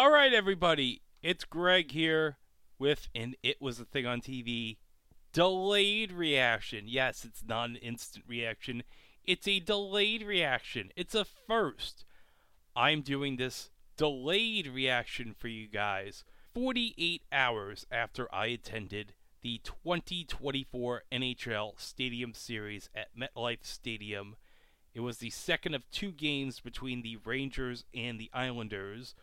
All right, everybody. It's Greg here with an It Was a Thing on TV delayed reaction. Yes, it's not an instant reaction, it's a delayed reaction. It's a first. I'm doing this delayed reaction for you guys 48 hours after I attended the 2024 NHL Stadium Series at MetLife Stadium. It was the second of two games between the Rangers and the Islanders,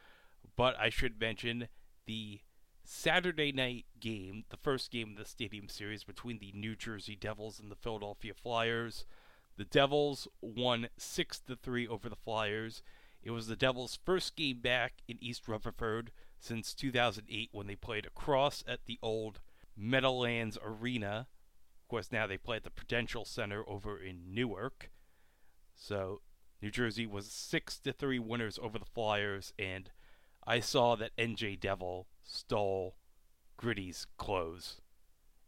but I should mention the Saturday night game, the first game of the Stadium Series between the New Jersey Devils and the Philadelphia Flyers. The Devils won 6 to 3 over the Flyers. It was the Devils' first game back in East Rutherford since 2008 when they played across at the old Meadowlands Arena. Of course, now they play at the Prudential Center over in Newark. So, New Jersey was 6 to 3 winners over the Flyers and I saw that NJ Devil stole Gritty's clothes.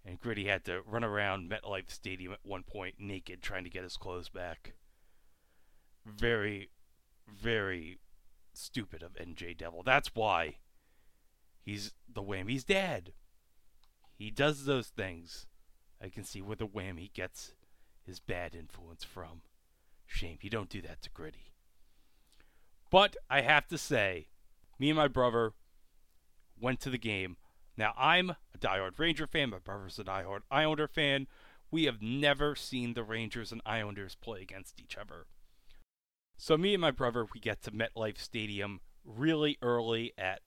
And Gritty had to run around MetLife Stadium at one point naked trying to get his clothes back. Very, very stupid of NJ Devil. That's why he's the Whammy's dad. He does those things. I can see where the Whammy gets his bad influence from. Shame you don't do that to Gritty. But I have to say, me and my brother went to the game. Now, I'm a diehard Ranger fan. My brother's a diehard Islander fan. We have never seen the Rangers and Islanders play against each other. So me and my brother, we get to MetLife Stadium really early at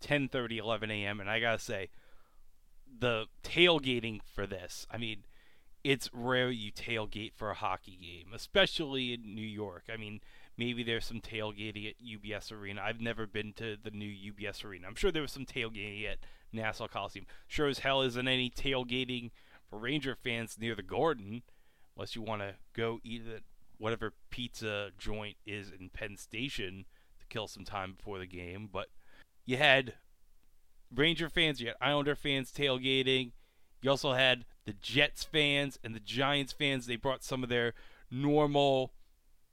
10:30, 11 a.m. And I gotta say, the tailgating for this, I mean, it's rare you tailgate for a hockey game, especially in New York. I mean, Maybe there's some tailgating at UBS Arena. I've never been to the new UBS Arena. I'm sure there was some tailgating at Nassau Coliseum. Sure as hell isn't any tailgating for Ranger fans near the Garden, unless you want to go eat at whatever pizza joint is in Penn Station to kill some time before the game. But you had Ranger fans, you had Islander fans tailgating. You also had the Jets fans and the Giants fans. They brought some of their normal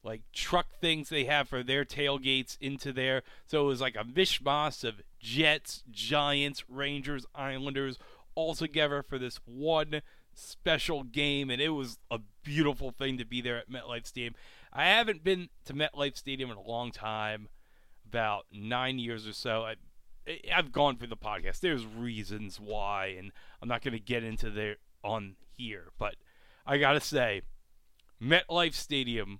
like truck things they have for their tailgates into there. So it was like a mishmash of Jets, Giants, Rangers, Islanders all together for this one special game, and it was a beautiful thing to be there at MetLife Stadium. I haven't been to MetLife Stadium in a long time, about nine years or so. I, I've gone through the podcast. There's reasons why, and I'm not going to get into there on here, but I gotta say, MetLife Stadium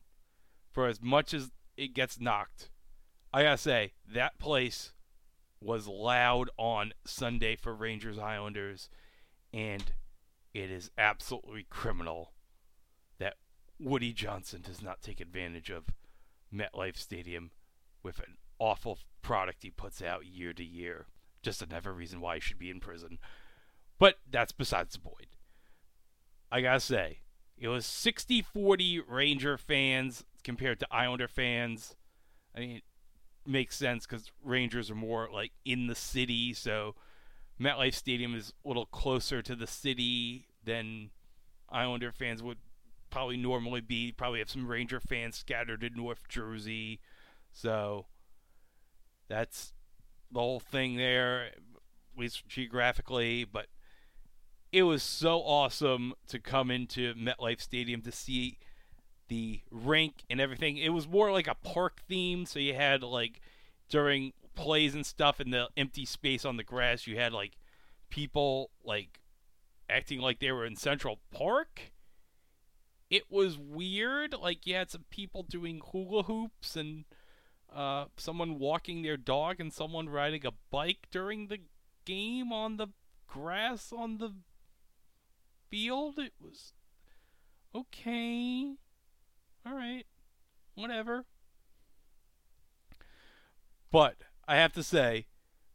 for as much as it gets knocked, I gotta say that place was loud on Sunday for Rangers Islanders, and it is absolutely criminal that Woody Johnson does not take advantage of MetLife Stadium with an awful product he puts out year to year. Just another reason why he should be in prison. But that's besides the point. I gotta say, it was 60 40 Ranger fans compared to Islander fans. I mean, it makes sense because Rangers are more like in the city, so MetLife Stadium is a little closer to the city than Islander fans would probably normally be. Probably have some Ranger fans scattered in North Jersey, so that's the whole thing there, at least geographically. But it was so awesome to come into MetLife Stadium to see the rink and everything. It was more like a park theme, so you had like during plays and stuff in the empty space on the grass, you had like people like acting like they were in Central Park. It was weird. Like you had some people doing hula hoops and uh, someone walking their dog and someone riding a bike during the game on the grass on the field. It was okay all right, whatever. But I have to say,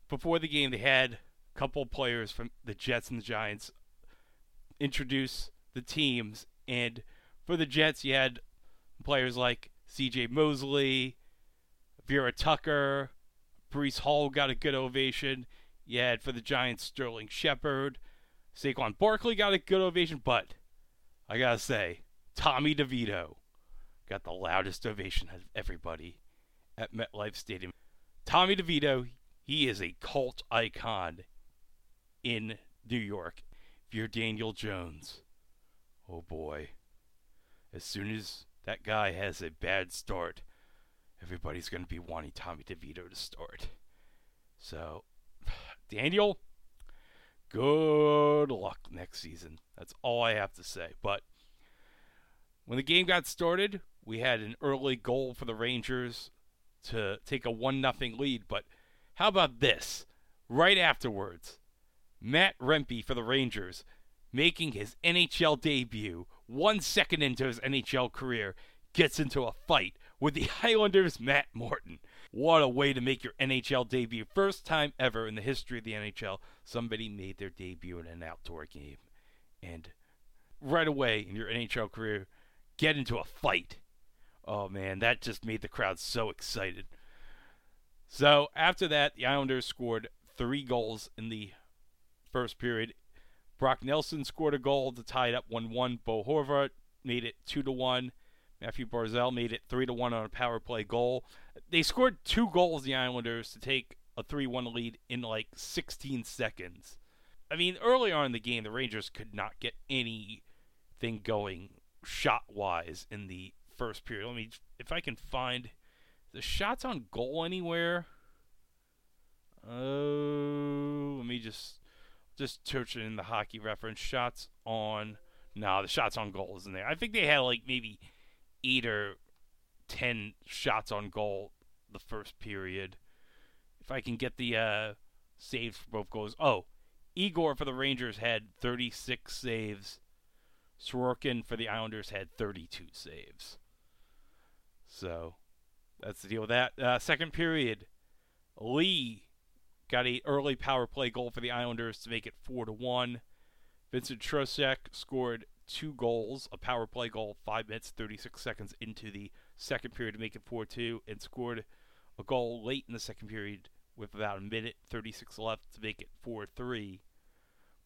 before the game, they had a couple players from the Jets and the Giants introduce the teams. And for the Jets, you had players like C.J. Mosley, Vera Tucker, Breece Hall got a good ovation. You had for the Giants Sterling Shepard, Saquon Barkley got a good ovation, but I gotta say, Tommy DeVito got the loudest ovation of everybody at MetLife Stadium. Tommy DeVito, he is a cult icon in New York. If you're Daniel Jones, oh boy. As soon as that guy has a bad start, everybody's going to be wanting Tommy DeVito to start. So, Daniel, good luck next season. That's all I have to say. But when the game got started, we had an early goal for the Rangers to take a 1 0 lead. But how about this? Right afterwards, Matt Rempe for the Rangers making his NHL debut one second into his NHL career gets into a fight with the Islanders' Matt Martin. What a way to make your NHL debut. First time ever in the history of the NHL, somebody made their debut in an outdoor game. And right away in your NHL career, get into a fight. Oh man, that just made the crowd so excited. So after that, the Islanders scored three goals in the first period. Brock Nelson scored a goal to tie it up 1 1. Bo Horvat made it 2-1. Matthew Barzal made it 3-1 on a power play goal. They scored two goals, the Islanders, to take a 3 1 lead in like 16 seconds. I mean, early on in the game, the Rangers could not get anything going shot wise in the first period. Let me, if I can find the shots on goal anywhere. Oh, let me just just search in the hockey reference. Shots on. No, the shots on goal isn't there. I think they had like maybe eight or ten shots on goal the first period. If I can get the uh, saves for both goals. Oh, Igor for the Rangers had 36 saves. Sorokin for the Islanders had 32 saves. So that's the deal with that. Uh, second period, Lee got a early power play goal for the Islanders to make it four to one. Vincent Trocheck scored two goals, a power play goal, five minutes thirty six seconds into the second period to make it four two, and scored a goal late in the second period with about a minute thirty six left to make it four three.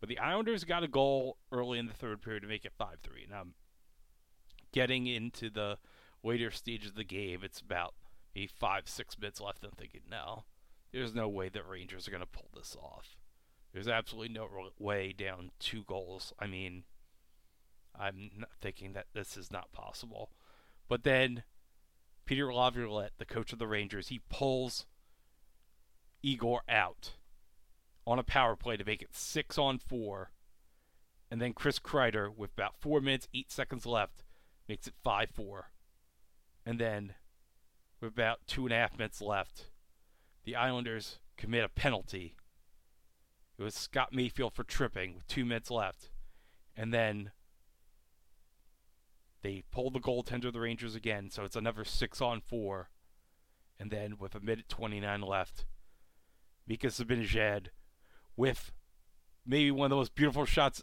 But the Islanders got a goal early in the third period to make it five three. Now getting into the later stages of the game, it's about a five six minutes left. I'm thinking, no, there's no way the Rangers are going to pull this off. There's absolutely no way down two goals. I mean, I'm thinking that this is not possible. But then Peter Laviolette, the coach of the Rangers, he pulls Igor out on a power play to make it six on four. And then Chris Kreider, with about four minutes, eight seconds left, makes it 5 4. And then, with about two and a half minutes left, the Islanders commit a penalty. It was Scott Mayfield for tripping with two minutes left. And then they pull the goaltender of the Rangers again, so it's another six on four. And then with a minute 29 left, Mika Zibanejad with maybe one of the most beautiful shots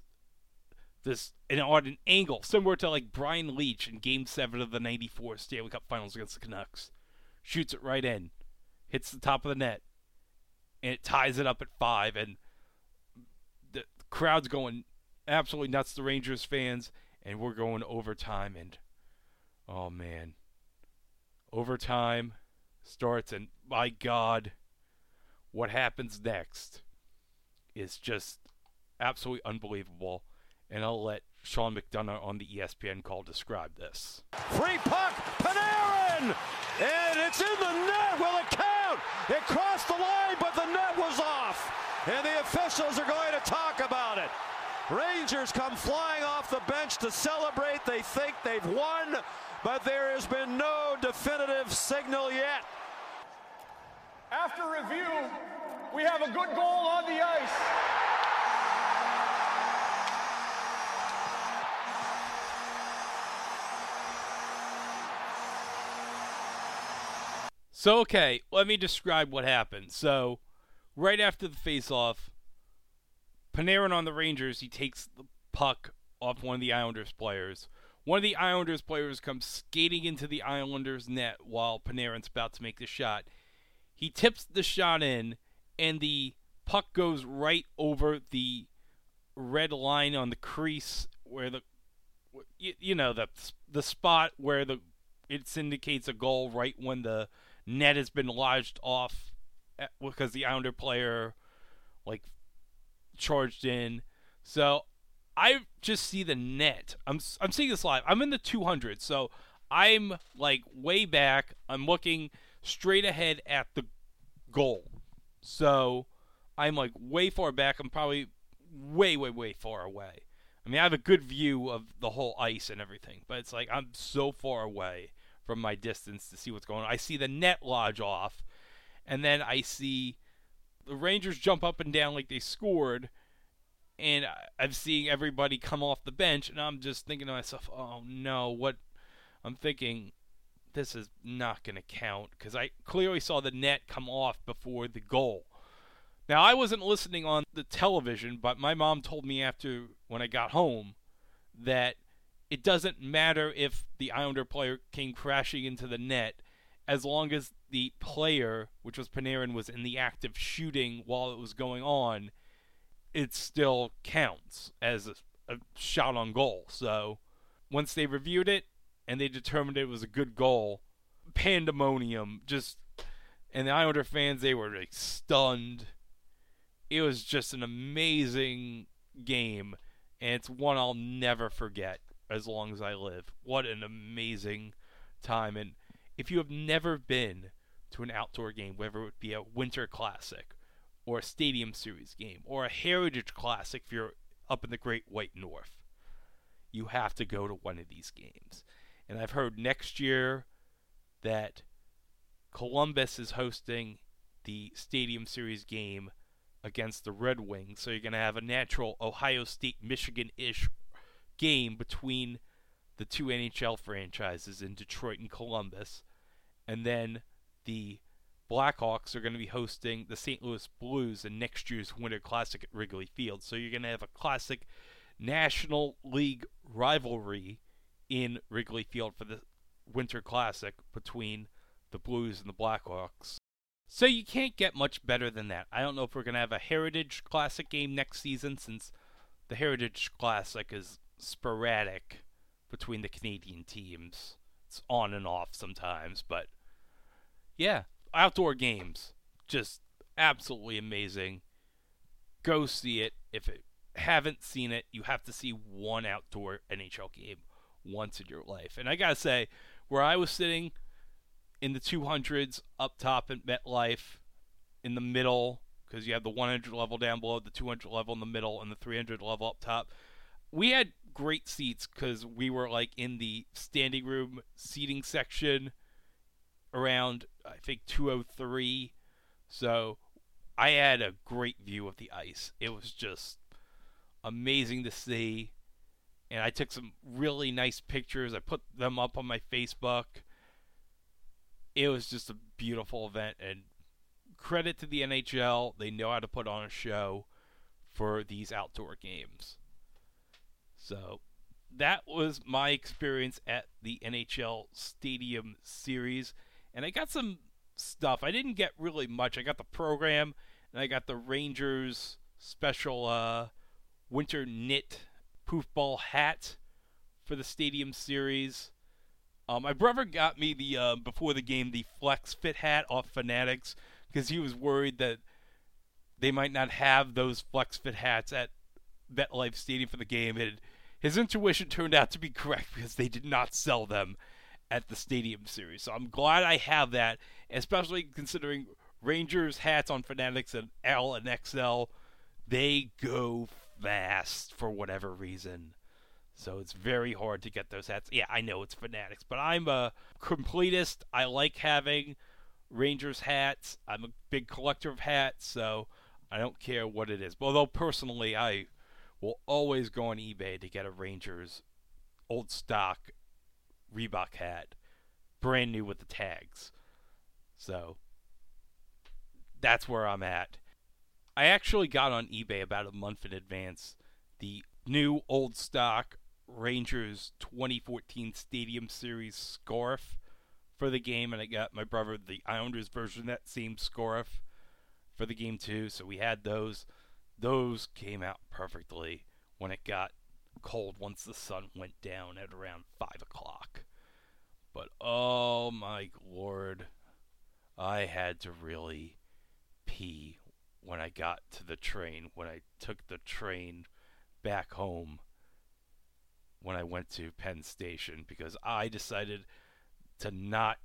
this on an angle similar to like Brian Leetch in Game Seven of the '94 Stanley Cup Finals against the Canucks. Shoots it right in, hits the top of the net, and it ties it up at five. And the crowd's going absolutely nuts. The Rangers fans, and we're going overtime. And oh man, overtime starts, and my God, what happens next is just absolutely unbelievable and I'll let Sean McDonough on the ESPN call describe this. Free puck, Panarin, and it's in the net. Will it count? It crossed the line, but the net was off, and the officials are going to talk about it. Rangers come flying off the bench to celebrate. They think they've won, but there has been no definitive signal yet. After review, we have a good goal on the ice. So, okay, let me describe what happened. So, right after the face-off, Panarin on the Rangers, he takes the puck off one of the Islanders players. One of the Islanders players comes skating into the Islanders net while Panarin's about to make the shot. He tips the shot in, and the puck goes right over the red line on the crease where the you, you know the the spot where the it indicates a goal right when the net has been lodged off uh, because the Islander player like charged in. So I just see the net. I'm I'm seeing this live. I'm in the 200, so I'm like way back. I'm looking straight ahead at the goal. So I'm like way far back. I'm probably way, way, way far away. I mean, I have a good view of the whole ice and everything, but it's like I'm so far away from my distance to see what's going on. I see the net lodge off, and then I see the Rangers jump up and down like they scored, and I'm seeing everybody come off the bench, and I'm just thinking to myself, oh no, what? I'm thinking this is not going to count because I clearly saw the net come off before the goal. Now, I wasn't listening on the television, but my mom told me after when I got home that it doesn't matter if the Islander player came crashing into the net as long as the player, which was Panarin, was in the act of shooting while it was going on, it still counts as a, a shot on goal. So once they reviewed it and they determined it was a good goal, pandemonium just and the Islander fans they were like stunned it was just an amazing game, and it's one I'll never forget as long as I live. What an amazing time! And if you have never been to an outdoor game, whether it be a Winter Classic or a Stadium Series game or a Heritage Classic if you're up in the Great White North, you have to go to one of these games. And I've heard next year that Columbus is hosting the Stadium Series game against the Red Wings. So you're going to have a natural Ohio State Michigan ish game between the two NHL franchises in Detroit and Columbus. And then the Blackhawks are going to be hosting the St. Louis Blues in next year's Winter Classic at Wrigley Field. So you're going to have a classic National League rivalry in Wrigley Field for the Winter Classic between the Blues and the Blackhawks. So you can't get much better than that. I don't know if we're going to have a Heritage Classic game next season since the Heritage Classic is sporadic between the Canadian teams. It's on and off sometimes, but yeah, outdoor games just absolutely amazing. Go see it. If you haven't seen it, you have to see one outdoor NHL game once in your life. And I got to say, where I was sitting in the 200s up top at MetLife, in the middle, because you have the 100 level down below, the 200 level in the middle, and the 300 level up top. We had great seats because we were like in the standing room seating section around, I think, 203. So I had a great view of the ice. It was just amazing to see. And I took some really nice pictures. I put them up on my Facebook it was just a beautiful event and credit to the NHL. They know how to put on a show for these outdoor games. So that was my experience at the NHL Stadium Series. And I got some stuff. I didn't get really much. I got the program and I got the Rangers special uh, winter knit poofball hat for the Stadium Series. Um, my brother got me the uh, before the game the flex fit hat off Fanatics because he was worried that they might not have those flex fit hats at MetLife Stadium for the game. And his intuition turned out to be correct because they did not sell them at the Stadium Series. So I'm glad I have that, especially considering Rangers hats on Fanatics and L and XL, they go fast for whatever reason. So it's very hard to get those hats. Yeah, I know it's Fanatics, but I'm a completist. I like having Rangers hats. I'm a big collector of hats, so I don't care what it is. Although personally, I will always go on eBay to get a Rangers old stock Reebok hat, brand new with the tags. So that's where I'm at. I actually got on eBay about a month in advance the new old stock Rangers 2014 Stadium Series scarf for the game, and I got my brother the Islanders version that same scarf for the game too. So we had those. Those came out perfectly when it got cold once the sun went down at around five o'clock. But oh my lord, I had to really pee when I got to the train, when I took the train back home when I went to Penn Station because I decided to not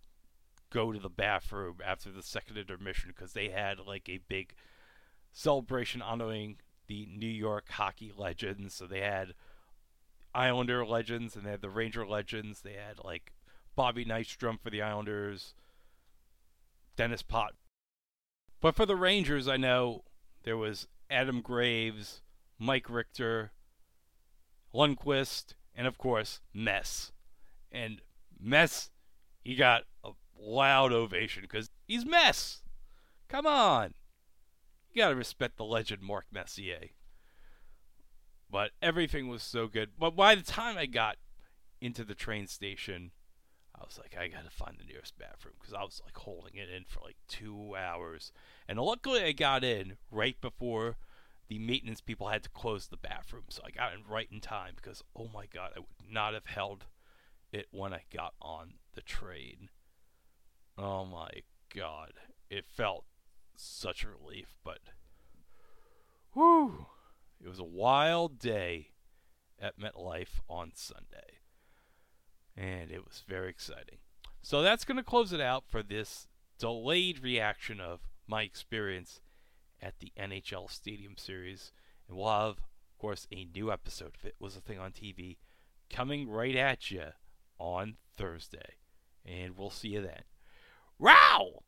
go to the bathroom after the second intermission because they had like a big celebration honoring the New York hockey legends. So they had Islander legends and they had the Ranger legends. They had like Bobby Nystrom for the Islanders, Dennis Pott. But for the Rangers, I know there was Adam Graves, Mike Richter, Lundqvist, and of course, Mess. And Mess, he got a loud ovation because he's Mess. Come on. You gotta respect the legend Mark Messier. But everything was so good. But by the time I got into the train station, I was like, I gotta find the nearest bathroom because I was like holding it in for like two hours. And luckily, I got in right before the maintenance people had to close the bathroom. So I got in right in time because, oh my god, I would not have held it when I got on the train. Oh my god. It felt such a relief, but whew, it was a wild day at MetLife on Sunday. And it was very exciting. So that's going to close it out for this delayed reaction of my experience at the NHL Stadium Series. And we'll have, of course, a new episode if it was a thing on TV coming right at you on Thursday. And we'll see you then. Row!